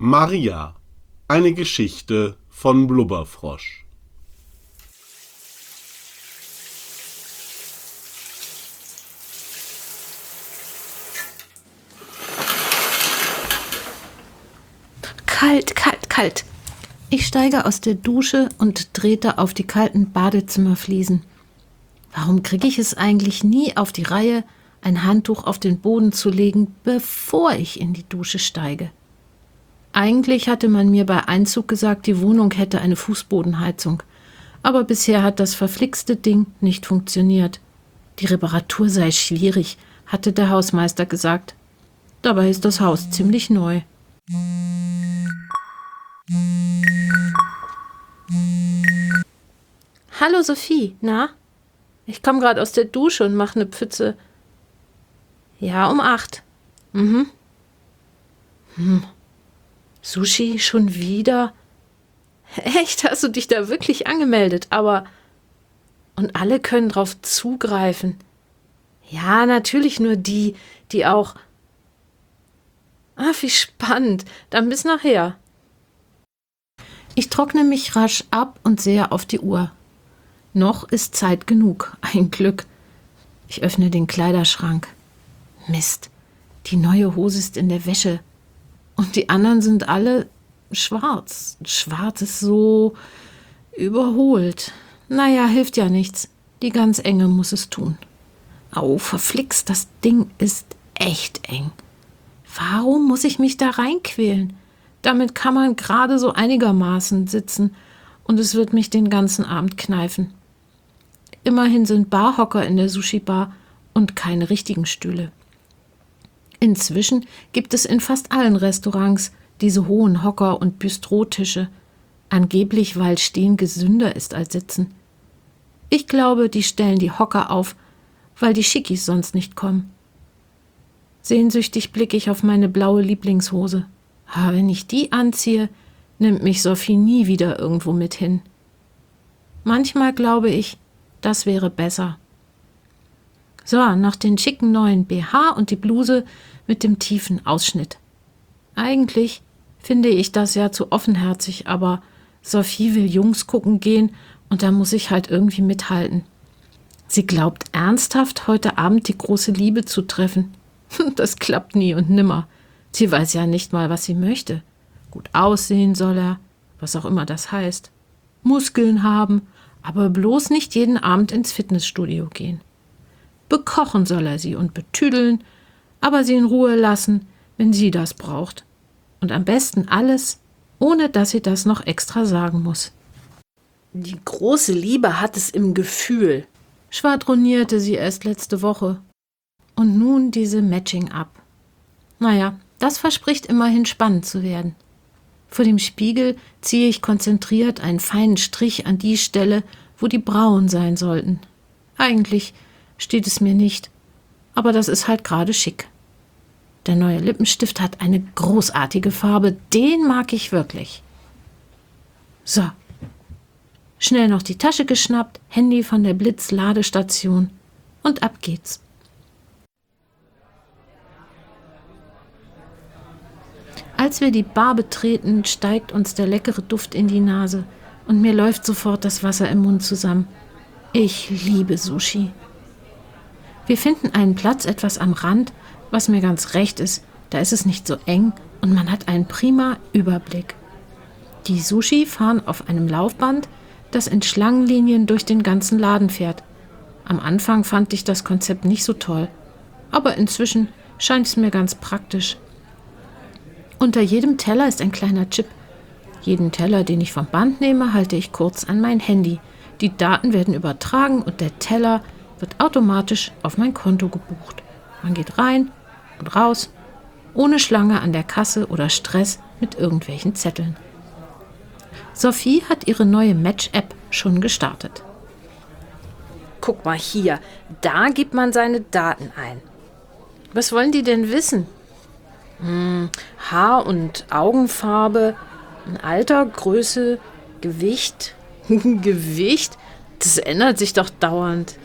Maria. Eine Geschichte von Blubberfrosch. Kalt, kalt, kalt. Ich steige aus der Dusche und trete auf die kalten Badezimmerfliesen. Warum kriege ich es eigentlich nie auf die Reihe, ein Handtuch auf den Boden zu legen, bevor ich in die Dusche steige? Eigentlich hatte man mir bei Einzug gesagt, die Wohnung hätte eine Fußbodenheizung. Aber bisher hat das verflixte Ding nicht funktioniert. Die Reparatur sei schwierig, hatte der Hausmeister gesagt. Dabei ist das Haus ziemlich neu. Hallo Sophie, na? Ich komme gerade aus der Dusche und mache eine Pfütze. Ja, um acht. Mhm. Hm. Sushi schon wieder? Echt, hast du dich da wirklich angemeldet? Aber. Und alle können drauf zugreifen. Ja, natürlich nur die, die auch. Ah, wie spannend. Dann bis nachher. Ich trockne mich rasch ab und sehe auf die Uhr. Noch ist Zeit genug, ein Glück. Ich öffne den Kleiderschrank. Mist, die neue Hose ist in der Wäsche. Und die anderen sind alle schwarz. Schwarz ist so überholt. Naja, hilft ja nichts. Die ganz enge muss es tun. Au, verflixt, das Ding ist echt eng. Warum muss ich mich da reinquälen? Damit kann man gerade so einigermaßen sitzen und es wird mich den ganzen Abend kneifen. Immerhin sind Barhocker in der Sushi-Bar und keine richtigen Stühle. Inzwischen gibt es in fast allen Restaurants diese hohen Hocker und Bistrotische, angeblich weil Stehen gesünder ist als Sitzen. Ich glaube, die stellen die Hocker auf, weil die Schickis sonst nicht kommen. Sehnsüchtig blicke ich auf meine blaue Lieblingshose. Aber wenn ich die anziehe, nimmt mich Sophie nie wieder irgendwo mit hin. Manchmal glaube ich, das wäre besser. So, noch den schicken neuen BH und die Bluse mit dem tiefen Ausschnitt. Eigentlich finde ich das ja zu offenherzig, aber Sophie will Jungs gucken gehen und da muss ich halt irgendwie mithalten. Sie glaubt ernsthaft, heute Abend die große Liebe zu treffen. Das klappt nie und nimmer. Sie weiß ja nicht mal, was sie möchte. Gut aussehen soll er, was auch immer das heißt. Muskeln haben aber bloß nicht jeden Abend ins Fitnessstudio gehen. Bekochen soll er sie und betüdeln, aber sie in Ruhe lassen, wenn sie das braucht. Und am besten alles, ohne dass sie das noch extra sagen muss. Die große Liebe hat es im Gefühl, schwadronierte sie erst letzte Woche. Und nun diese Matching-up. Naja, das verspricht immerhin spannend zu werden. Vor dem Spiegel ziehe ich konzentriert einen feinen Strich an die Stelle, wo die Brauen sein sollten. Eigentlich steht es mir nicht, aber das ist halt gerade schick. Der neue Lippenstift hat eine großartige Farbe, den mag ich wirklich. So. Schnell noch die Tasche geschnappt, Handy von der Blitzladestation und ab geht's. Als wir die Bar betreten, steigt uns der leckere Duft in die Nase und mir läuft sofort das Wasser im Mund zusammen. Ich liebe Sushi. Wir finden einen Platz etwas am Rand, was mir ganz recht ist, da ist es nicht so eng und man hat einen prima Überblick. Die Sushi fahren auf einem Laufband, das in Schlangenlinien durch den ganzen Laden fährt. Am Anfang fand ich das Konzept nicht so toll, aber inzwischen scheint es mir ganz praktisch. Unter jedem Teller ist ein kleiner Chip. Jeden Teller, den ich vom Band nehme, halte ich kurz an mein Handy. Die Daten werden übertragen und der Teller wird automatisch auf mein Konto gebucht. Man geht rein und raus, ohne Schlange an der Kasse oder Stress mit irgendwelchen Zetteln. Sophie hat ihre neue Match-App schon gestartet. Guck mal hier, da gibt man seine Daten ein. Was wollen die denn wissen? Hm, Haar- und Augenfarbe, Alter, Größe, Gewicht. Gewicht? Das ändert sich doch dauernd.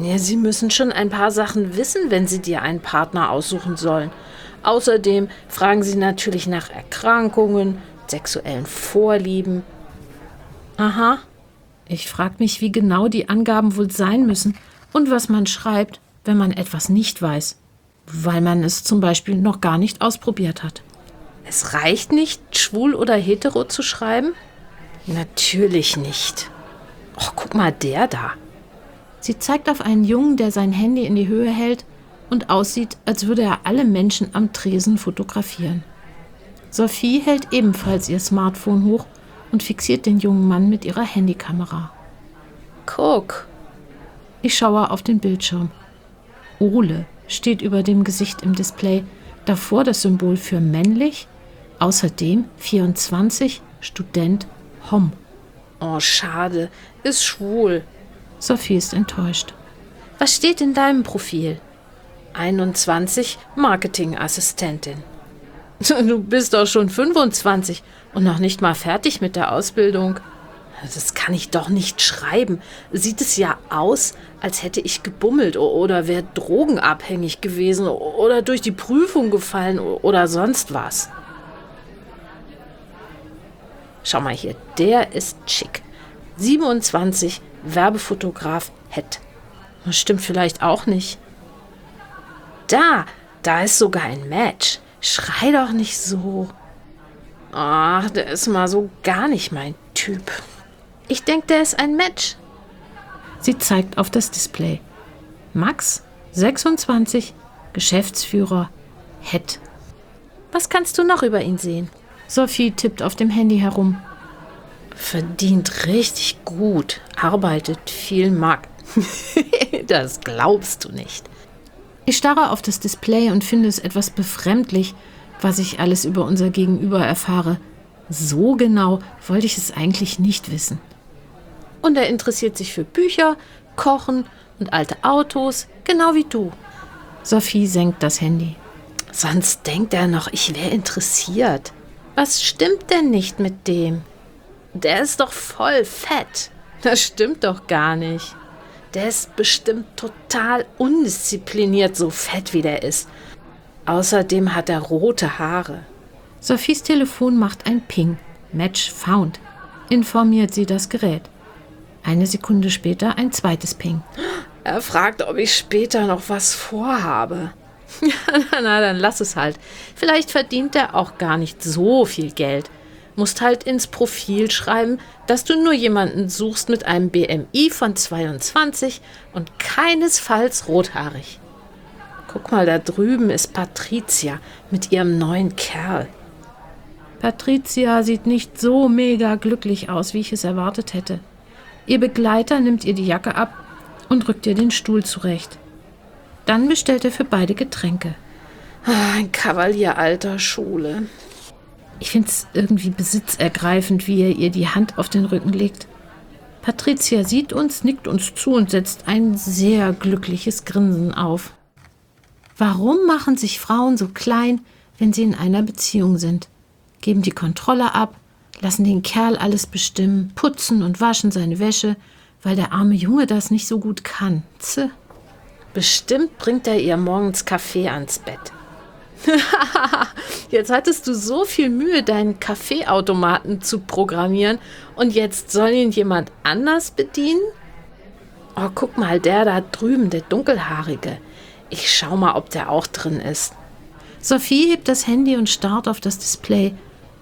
Ja, Sie müssen schon ein paar Sachen wissen, wenn Sie dir einen Partner aussuchen sollen. Außerdem fragen Sie natürlich nach Erkrankungen, sexuellen Vorlieben. Aha. Ich frage mich, wie genau die Angaben wohl sein müssen und was man schreibt, wenn man etwas nicht weiß, weil man es zum Beispiel noch gar nicht ausprobiert hat. Es reicht nicht, schwul oder hetero zu schreiben? Natürlich nicht. Och, guck mal, der da. Sie zeigt auf einen Jungen, der sein Handy in die Höhe hält und aussieht, als würde er alle Menschen am Tresen fotografieren. Sophie hält ebenfalls ihr Smartphone hoch und fixiert den jungen Mann mit ihrer Handykamera. Guck. Ich schaue auf den Bildschirm. Ole steht über dem Gesicht im Display, davor das Symbol für männlich, außerdem 24, Student, Hom. Oh, schade, ist schwul. Sophie ist enttäuscht. Was steht in deinem Profil? 21 Marketingassistentin. Du bist doch schon 25 und noch nicht mal fertig mit der Ausbildung. Das kann ich doch nicht schreiben. Sieht es ja aus, als hätte ich gebummelt oder wäre drogenabhängig gewesen oder durch die Prüfung gefallen oder sonst was. Schau mal hier, der ist schick. 27 Werbefotograf Het. Das stimmt vielleicht auch nicht. Da, da ist sogar ein Match. Schrei doch nicht so. Ach, der ist mal so gar nicht mein Typ. Ich denke, der ist ein Match. Sie zeigt auf das Display. Max, 26, Geschäftsführer, Het. Was kannst du noch über ihn sehen? Sophie tippt auf dem Handy herum. Verdient richtig gut, arbeitet viel Markt. das glaubst du nicht. Ich starre auf das Display und finde es etwas befremdlich, was ich alles über unser Gegenüber erfahre. So genau wollte ich es eigentlich nicht wissen. Und er interessiert sich für Bücher, Kochen und alte Autos, genau wie du. Sophie senkt das Handy. Sonst denkt er noch, ich wäre interessiert. Was stimmt denn nicht mit dem? Der ist doch voll fett. Das stimmt doch gar nicht. Der ist bestimmt total undiszipliniert, so fett wie der ist. Außerdem hat er rote Haare. Sophies Telefon macht ein Ping. Match found. Informiert sie das Gerät. Eine Sekunde später ein zweites Ping. Er fragt, ob ich später noch was vorhabe. na, dann lass es halt. Vielleicht verdient er auch gar nicht so viel Geld musst halt ins Profil schreiben, dass du nur jemanden suchst mit einem BMI von 22 und keinesfalls rothaarig. Guck mal, da drüben ist Patricia mit ihrem neuen Kerl. Patricia sieht nicht so mega glücklich aus, wie ich es erwartet hätte. Ihr Begleiter nimmt ihr die Jacke ab und rückt ihr den Stuhl zurecht. Dann bestellt er für beide Getränke. Ah, ein Kavalier alter Schule. Ich finde es irgendwie besitzergreifend, wie er ihr die Hand auf den Rücken legt. Patricia sieht uns, nickt uns zu und setzt ein sehr glückliches Grinsen auf. Warum machen sich Frauen so klein, wenn sie in einer Beziehung sind? Geben die Kontrolle ab, lassen den Kerl alles bestimmen, putzen und waschen seine Wäsche, weil der arme Junge das nicht so gut kann. Zäh. Bestimmt bringt er ihr morgens Kaffee ans Bett. jetzt hattest du so viel Mühe, deinen Kaffeeautomaten zu programmieren und jetzt soll ihn jemand anders bedienen? Oh, guck mal, der da drüben, der dunkelhaarige. Ich schau mal, ob der auch drin ist. Sophie hebt das Handy und starrt auf das Display.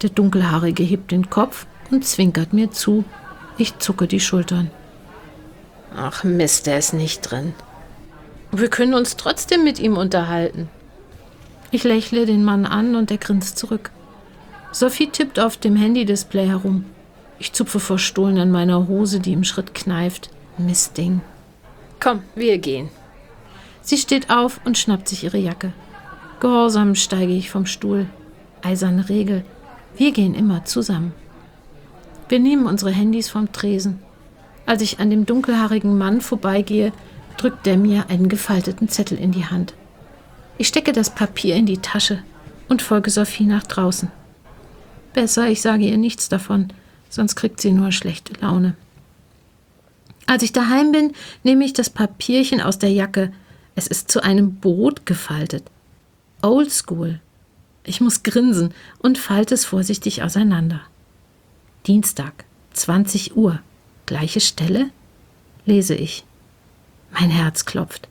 Der dunkelhaarige hebt den Kopf und zwinkert mir zu. Ich zucke die Schultern. Ach Mist, der ist nicht drin. Wir können uns trotzdem mit ihm unterhalten. Ich lächle den Mann an und er grinst zurück. Sophie tippt auf dem Handy-Display herum. Ich zupfe verstohlen an meiner Hose, die im Schritt kneift. Mistding. Komm, wir gehen. Sie steht auf und schnappt sich ihre Jacke. Gehorsam steige ich vom Stuhl. Eiserne Regel. Wir gehen immer zusammen. Wir nehmen unsere Handys vom Tresen. Als ich an dem dunkelhaarigen Mann vorbeigehe, drückt er mir einen gefalteten Zettel in die Hand. Ich stecke das Papier in die Tasche und folge Sophie nach draußen. Besser, ich sage ihr nichts davon, sonst kriegt sie nur schlechte Laune. Als ich daheim bin, nehme ich das Papierchen aus der Jacke. Es ist zu einem Boot gefaltet. Oldschool. Ich muss grinsen und falte es vorsichtig auseinander. Dienstag, 20 Uhr. Gleiche Stelle? Lese ich. Mein Herz klopft.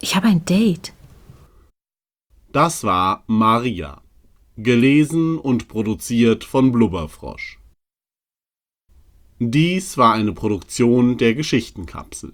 Ich habe ein Date. Das war Maria. Gelesen und produziert von Blubberfrosch. Dies war eine Produktion der Geschichtenkapsel.